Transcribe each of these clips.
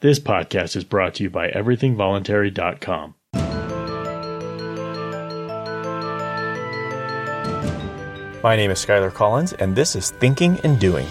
This podcast is brought to you by everythingvoluntary.com. My name is Skylar Collins, and this is Thinking and Doing.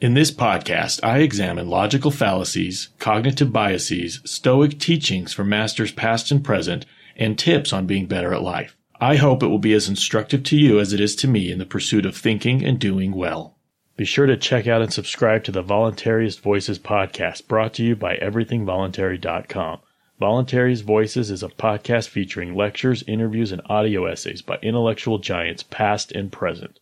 In this podcast, I examine logical fallacies, cognitive biases, stoic teachings from masters past and present, and tips on being better at life. I hope it will be as instructive to you as it is to me in the pursuit of thinking and doing well. Be sure to check out and subscribe to the Voluntarist Voices podcast brought to you by everythingvoluntary.com. Voluntary's Voices is a podcast featuring lectures, interviews, and audio essays by intellectual giants past and present.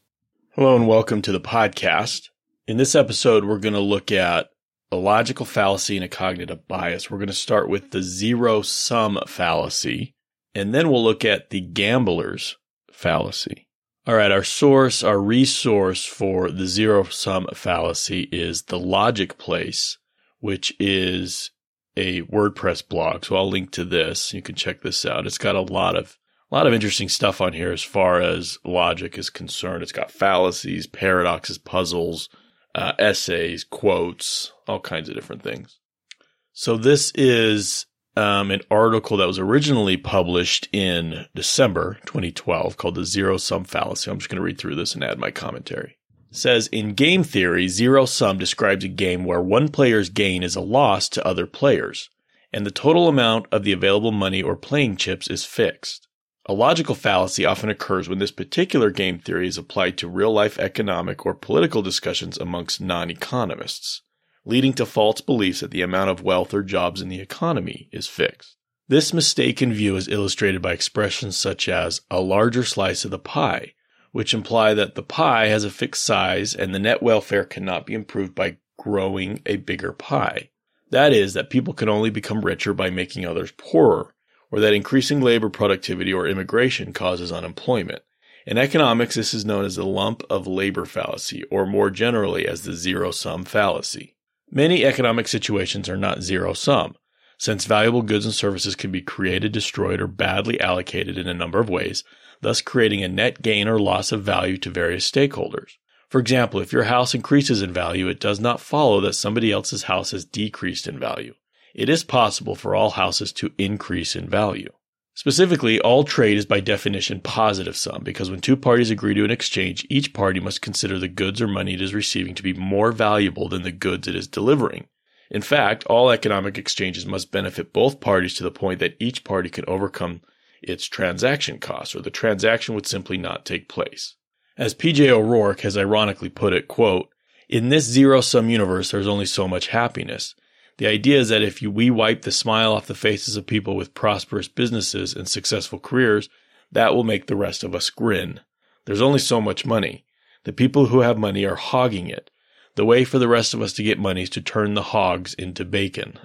Hello and welcome to the podcast. In this episode, we're going to look at a logical fallacy and a cognitive bias. We're going to start with the zero sum fallacy, and then we'll look at the gambler's fallacy. All right, our source, our resource for the zero sum fallacy is the Logic Place, which is a WordPress blog. So I'll link to this. You can check this out. It's got a lot of a lot of interesting stuff on here as far as logic is concerned. It's got fallacies, paradoxes, puzzles, uh, essays, quotes, all kinds of different things. So this is um, an article that was originally published in December 2012 called the zero sum fallacy. I'm just going to read through this and add my commentary. It says in game theory, zero sum describes a game where one player's gain is a loss to other players, and the total amount of the available money or playing chips is fixed. A logical fallacy often occurs when this particular game theory is applied to real life economic or political discussions amongst non economists, leading to false beliefs that the amount of wealth or jobs in the economy is fixed. This mistaken view is illustrated by expressions such as a larger slice of the pie, which imply that the pie has a fixed size and the net welfare cannot be improved by growing a bigger pie. That is, that people can only become richer by making others poorer or that increasing labor productivity or immigration causes unemployment. In economics, this is known as the lump of labor fallacy, or more generally as the zero sum fallacy. Many economic situations are not zero sum, since valuable goods and services can be created, destroyed, or badly allocated in a number of ways, thus creating a net gain or loss of value to various stakeholders. For example, if your house increases in value, it does not follow that somebody else's house has decreased in value it is possible for all houses to increase in value. Specifically, all trade is by definition positive sum because when two parties agree to an exchange, each party must consider the goods or money it is receiving to be more valuable than the goods it is delivering. In fact, all economic exchanges must benefit both parties to the point that each party can overcome its transaction costs or the transaction would simply not take place. As PJ O'Rourke has ironically put it, quote, in this zero sum universe, there's only so much happiness. The idea is that if you, we wipe the smile off the faces of people with prosperous businesses and successful careers, that will make the rest of us grin. There's only so much money. The people who have money are hogging it. The way for the rest of us to get money is to turn the hogs into bacon.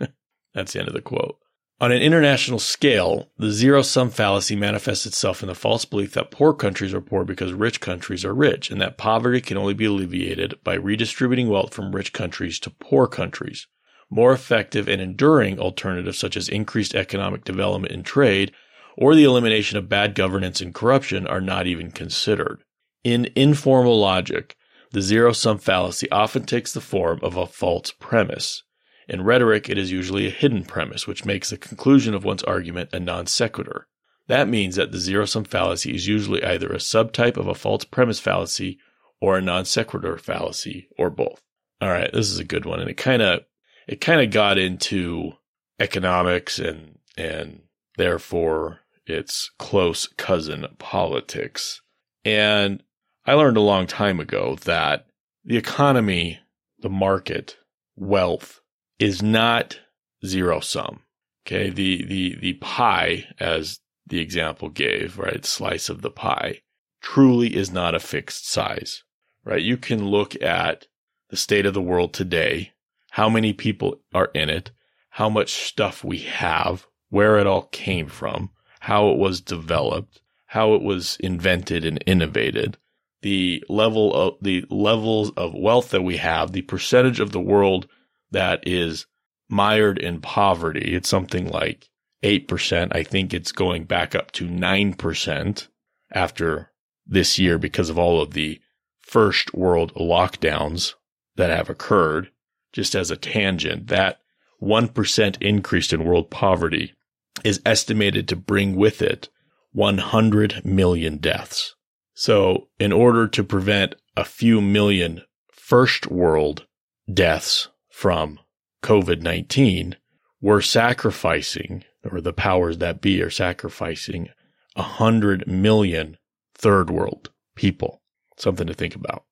That's the end of the quote. On an international scale, the zero sum fallacy manifests itself in the false belief that poor countries are poor because rich countries are rich, and that poverty can only be alleviated by redistributing wealth from rich countries to poor countries. More effective and enduring alternatives such as increased economic development and trade or the elimination of bad governance and corruption are not even considered. In informal logic, the zero sum fallacy often takes the form of a false premise. In rhetoric, it is usually a hidden premise, which makes the conclusion of one's argument a non sequitur. That means that the zero sum fallacy is usually either a subtype of a false premise fallacy or a non sequitur fallacy, or both. All right, this is a good one, and it kind of it kind of got into economics and and therefore its close cousin politics. And I learned a long time ago that the economy, the market, wealth is not zero sum. Okay. The, the, the pie, as the example gave, right? Slice of the pie truly is not a fixed size, right? You can look at the state of the world today how many people are in it, how much stuff we have, where it all came from, how it was developed, how it was invented and innovated, the level of the levels of wealth that we have, the percentage of the world that is mired in poverty. It's something like 8%. I think it's going back up to 9% after this year because of all of the first world lockdowns that have occurred. Just as a tangent, that 1% increase in world poverty is estimated to bring with it 100 million deaths. So in order to prevent a few million first world deaths from COVID-19, we're sacrificing, or the powers that be are sacrificing a hundred million third world people. Something to think about.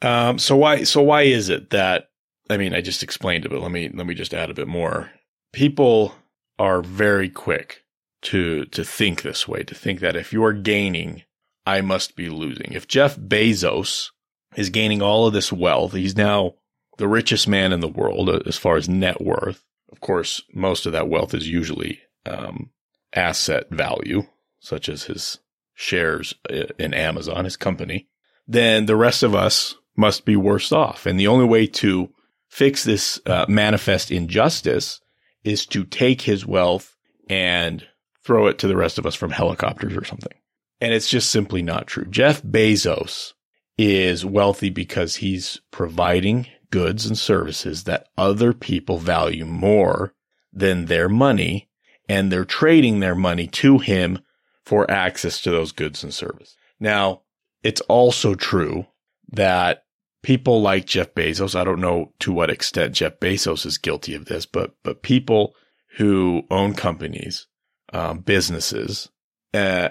Um, so why, so why is it that, I mean, I just explained it, but let me, let me just add a bit more. People are very quick to, to think this way, to think that if you're gaining, I must be losing. If Jeff Bezos is gaining all of this wealth, he's now the richest man in the world uh, as far as net worth. Of course, most of that wealth is usually um, asset value, such as his shares uh, in Amazon, his company. Then the rest of us must be worse off. And the only way to fix this uh, manifest injustice is to take his wealth and throw it to the rest of us from helicopters or something. And it's just simply not true. Jeff Bezos is wealthy because he's providing goods and services that other people value more than their money and they're trading their money to him for access to those goods and services. Now, it's also true that people like Jeff Bezos, I don't know to what extent Jeff Bezos is guilty of this, but, but people who own companies, um, businesses, uh,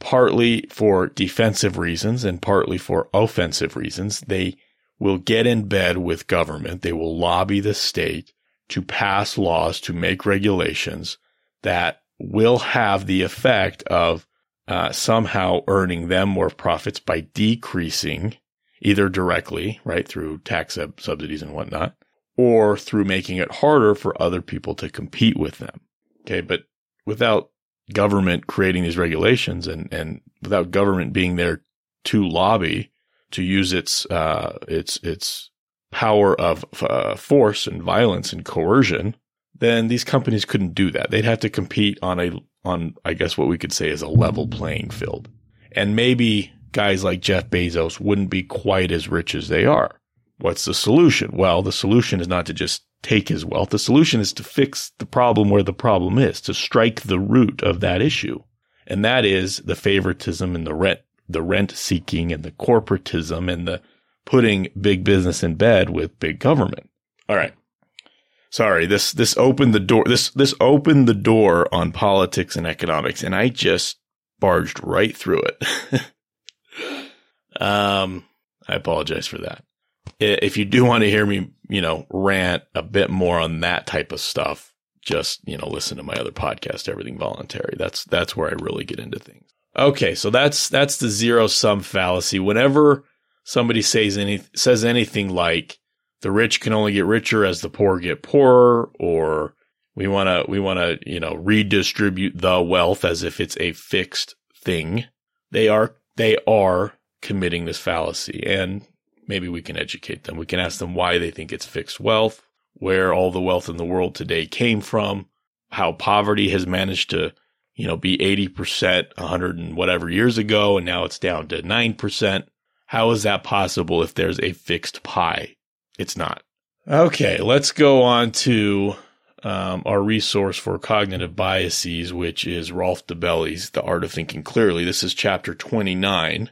partly for defensive reasons and partly for offensive reasons, they will get in bed with government. They will lobby the state to pass laws, to make regulations that will have the effect of uh, somehow earning them more profits by decreasing either directly, right, through tax sub- subsidies and whatnot, or through making it harder for other people to compete with them. Okay. But without government creating these regulations and, and without government being there to lobby, to use its, uh, its, its power of uh, force and violence and coercion, then these companies couldn't do that. They'd have to compete on a, on, I guess what we could say is a level playing field. And maybe guys like Jeff Bezos wouldn't be quite as rich as they are. What's the solution? Well, the solution is not to just take his wealth. The solution is to fix the problem where the problem is, to strike the root of that issue. And that is the favoritism and the rent, the rent seeking and the corporatism and the putting big business in bed with big government. All right. Sorry, this, this opened the door, this, this opened the door on politics and economics and I just barged right through it. um, I apologize for that. If you do want to hear me, you know, rant a bit more on that type of stuff, just, you know, listen to my other podcast, Everything Voluntary. That's, that's where I really get into things. Okay. So that's, that's the zero sum fallacy. Whenever somebody says any, says anything like, the rich can only get richer as the poor get poorer, or we want to, we want to, you know, redistribute the wealth as if it's a fixed thing. They are, they are committing this fallacy. And maybe we can educate them. We can ask them why they think it's fixed wealth, where all the wealth in the world today came from, how poverty has managed to, you know, be 80% 100 and whatever years ago, and now it's down to 9%. How is that possible if there's a fixed pie? It's not. Okay, let's go on to um, our resource for cognitive biases, which is Rolf Dobelli's The Art of Thinking Clearly. This is chapter 29,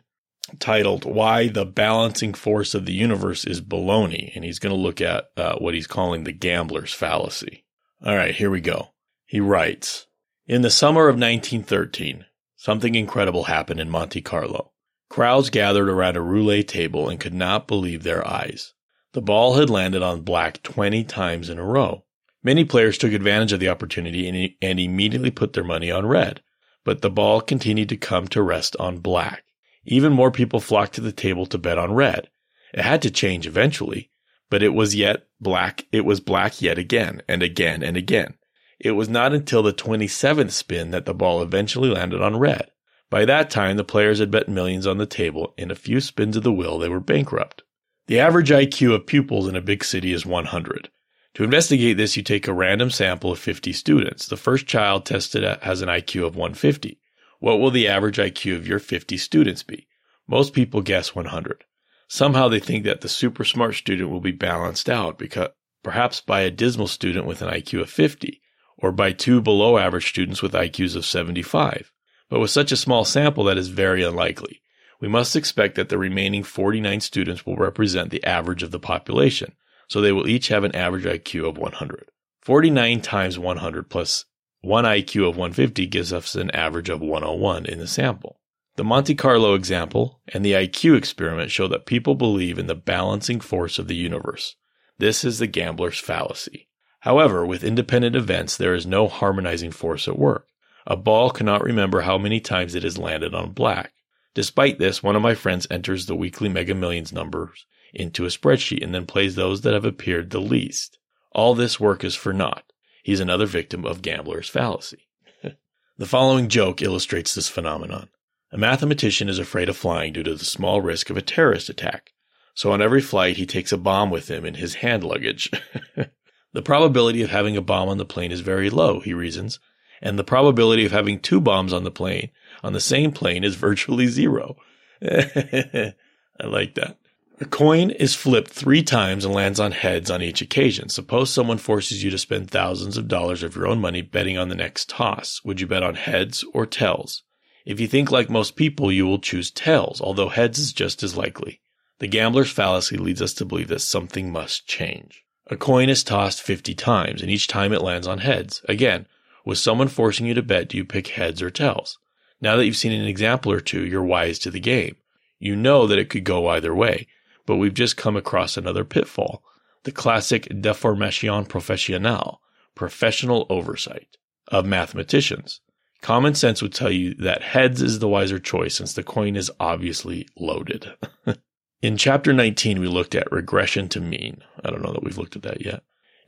titled Why the Balancing Force of the Universe is Baloney. And he's going to look at uh, what he's calling the gambler's fallacy. All right, here we go. He writes In the summer of 1913, something incredible happened in Monte Carlo. Crowds gathered around a roulette table and could not believe their eyes. The ball had landed on black 20 times in a row. Many players took advantage of the opportunity and, and immediately put their money on red, but the ball continued to come to rest on black. Even more people flocked to the table to bet on red. It had to change eventually, but it was yet black. It was black yet again and again and again. It was not until the 27th spin that the ball eventually landed on red. By that time, the players had bet millions on the table. In a few spins of the wheel, they were bankrupt. The average IQ of pupils in a big city is 100. To investigate this, you take a random sample of 50 students. The first child tested has an IQ of 150. What will the average IQ of your 50 students be? Most people guess 100. Somehow they think that the super smart student will be balanced out because perhaps by a dismal student with an IQ of 50 or by two below average students with IQs of 75. But with such a small sample, that is very unlikely. We must expect that the remaining 49 students will represent the average of the population so they will each have an average IQ of 100. 49 times 100 plus 1 IQ of 150 gives us an average of 101 in the sample. The Monte Carlo example and the IQ experiment show that people believe in the balancing force of the universe. This is the gambler's fallacy. However, with independent events, there is no harmonizing force at work. A ball cannot remember how many times it has landed on black. Despite this, one of my friends enters the weekly Mega Millions numbers into a spreadsheet and then plays those that have appeared the least. All this work is for naught. He's another victim of gambler's fallacy. the following joke illustrates this phenomenon. A mathematician is afraid of flying due to the small risk of a terrorist attack. So on every flight, he takes a bomb with him in his hand luggage. the probability of having a bomb on the plane is very low, he reasons, and the probability of having two bombs on the plane on the same plane is virtually zero. I like that. A coin is flipped three times and lands on heads on each occasion. Suppose someone forces you to spend thousands of dollars of your own money betting on the next toss. Would you bet on heads or tails? If you think like most people, you will choose tails, although heads is just as likely. The gambler's fallacy leads us to believe that something must change. A coin is tossed 50 times, and each time it lands on heads. Again, with someone forcing you to bet, do you pick heads or tails? Now that you've seen an example or two, you're wise to the game. You know that it could go either way but we've just come across another pitfall the classic deformation professionnelle, professional oversight of mathematicians. Common sense would tell you that heads is the wiser choice since the coin is obviously loaded. In chapter 19, we looked at regression to mean. I don't know that we've looked at that yet.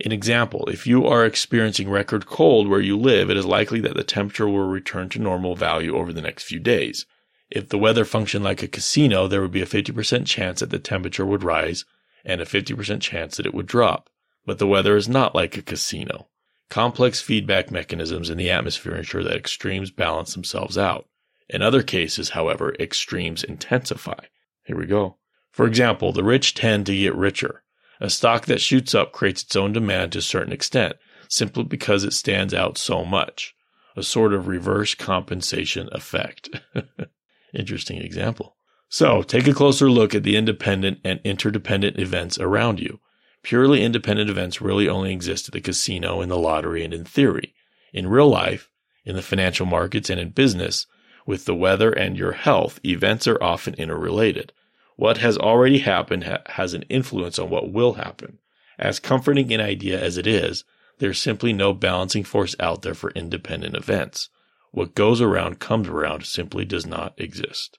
An example, if you are experiencing record cold where you live, it is likely that the temperature will return to normal value over the next few days. If the weather functioned like a casino, there would be a 50% chance that the temperature would rise and a 50% chance that it would drop. But the weather is not like a casino. Complex feedback mechanisms in the atmosphere ensure that extremes balance themselves out. In other cases, however, extremes intensify. Here we go. For example, the rich tend to get richer. A stock that shoots up creates its own demand to a certain extent, simply because it stands out so much. A sort of reverse compensation effect. Interesting example. So take a closer look at the independent and interdependent events around you. Purely independent events really only exist at the casino, in the lottery, and in theory. In real life, in the financial markets, and in business, with the weather and your health, events are often interrelated. What has already happened ha- has an influence on what will happen. As comforting an idea as it is, there's simply no balancing force out there for independent events what goes around comes around simply does not exist.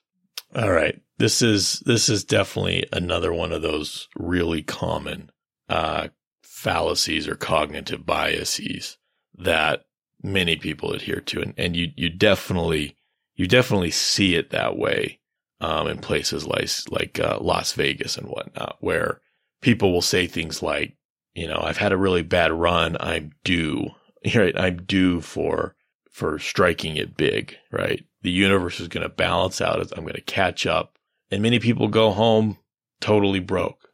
All right. This is, this is definitely another one of those really common, uh, fallacies or cognitive biases that many people adhere to. And, and you, you definitely, you definitely see it that way, um, in places like, like, uh, Las Vegas and whatnot, where people will say things like, you know, I've had a really bad run. I'm due, right? I'm due for, for striking it big, right? The universe is going to balance out. I'm going to catch up. And many people go home totally broke.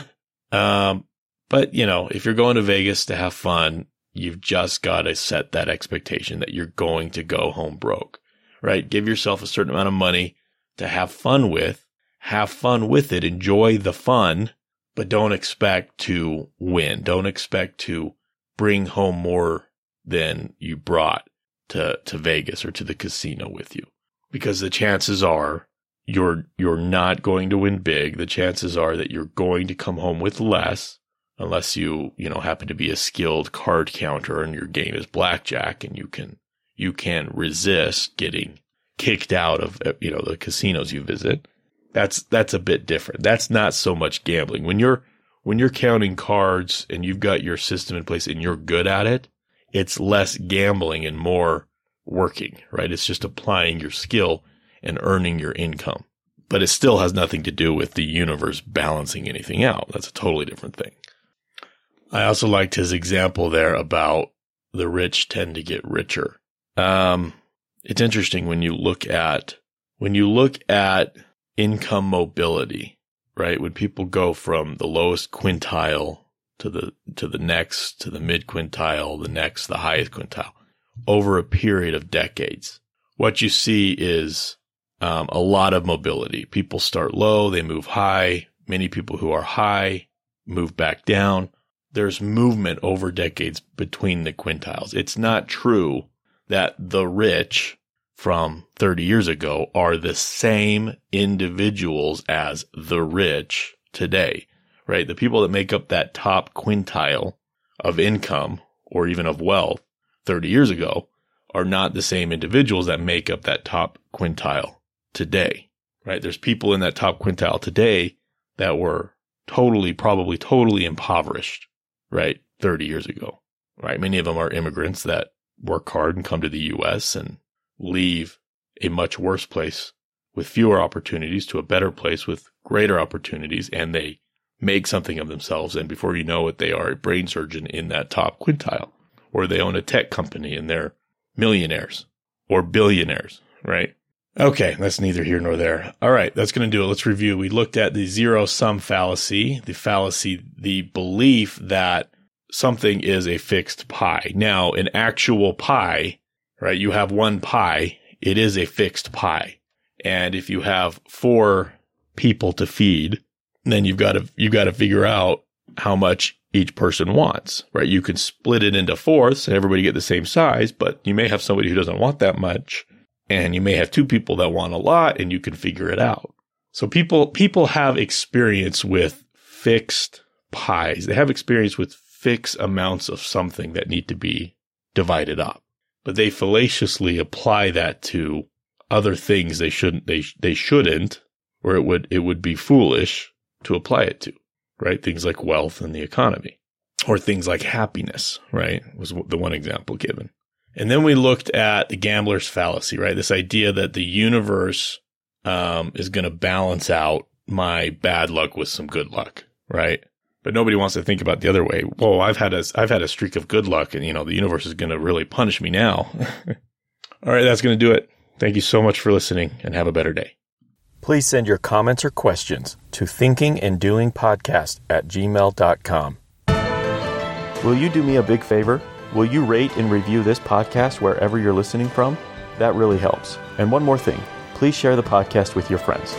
um, but you know, if you're going to Vegas to have fun, you've just got to set that expectation that you're going to go home broke, right? Give yourself a certain amount of money to have fun with, have fun with it, enjoy the fun, but don't expect to win. Don't expect to bring home more than you brought to, to Vegas or to the casino with you because the chances are you're, you're not going to win big. The chances are that you're going to come home with less unless you, you know, happen to be a skilled card counter and your game is blackjack and you can, you can resist getting kicked out of, uh, you know, the casinos you visit. That's, that's a bit different. That's not so much gambling. When you're, when you're counting cards and you've got your system in place and you're good at it, it's less gambling and more working, right? It's just applying your skill and earning your income. But it still has nothing to do with the universe balancing anything out. That's a totally different thing. I also liked his example there about the rich tend to get richer. Um, it's interesting when you look at, when you look at income mobility, right? When people go from the lowest quintile to the, to the next, to the mid quintile, the next, the highest quintile over a period of decades, what you see is um, a lot of mobility. People start low, they move high. Many people who are high move back down. There's movement over decades between the quintiles. It's not true that the rich from 30 years ago are the same individuals as the rich today, right? The people that make up that top quintile of income or even of wealth 30 years ago are not the same individuals that make up that top quintile today, right? There's people in that top quintile today that were totally, probably totally impoverished, right? 30 years ago, right? Many of them are immigrants that work hard and come to the U.S. and leave a much worse place with fewer opportunities to a better place with greater opportunities and they make something of themselves. And before you know it, they are a brain surgeon in that top quintile or they own a tech company and they're millionaires or billionaires, right? Okay, that's neither here nor there. All right, that's going to do it. Let's review. We looked at the zero sum fallacy, the fallacy, the belief that something is a fixed pie. Now, an actual pie, right? You have one pie. It is a fixed pie. And if you have four people to feed, then you've got to, you've got to figure out how much each person wants, right? You can split it into fourths and everybody get the same size, but you may have somebody who doesn't want that much and you may have two people that want a lot and you can figure it out. So people, people have experience with fixed pies. They have experience with fixed amounts of something that need to be divided up, but they fallaciously apply that to other things they shouldn't, they, they shouldn't, or it would, it would be foolish to apply it to, right? Things like wealth and the economy or things like happiness, right? Was the one example given. And then we looked at the gambler's fallacy, right? This idea that the universe um, is going to balance out my bad luck with some good luck, right? But nobody wants to think about the other way. Whoa, I've had a I've had a streak of good luck, and you know the universe is going to really punish me now. All right, that's going to do it. Thank you so much for listening, and have a better day. Please send your comments or questions to thinkinganddoingpodcast at gmail.com. Will you do me a big favor? Will you rate and review this podcast wherever you're listening from? That really helps. And one more thing please share the podcast with your friends.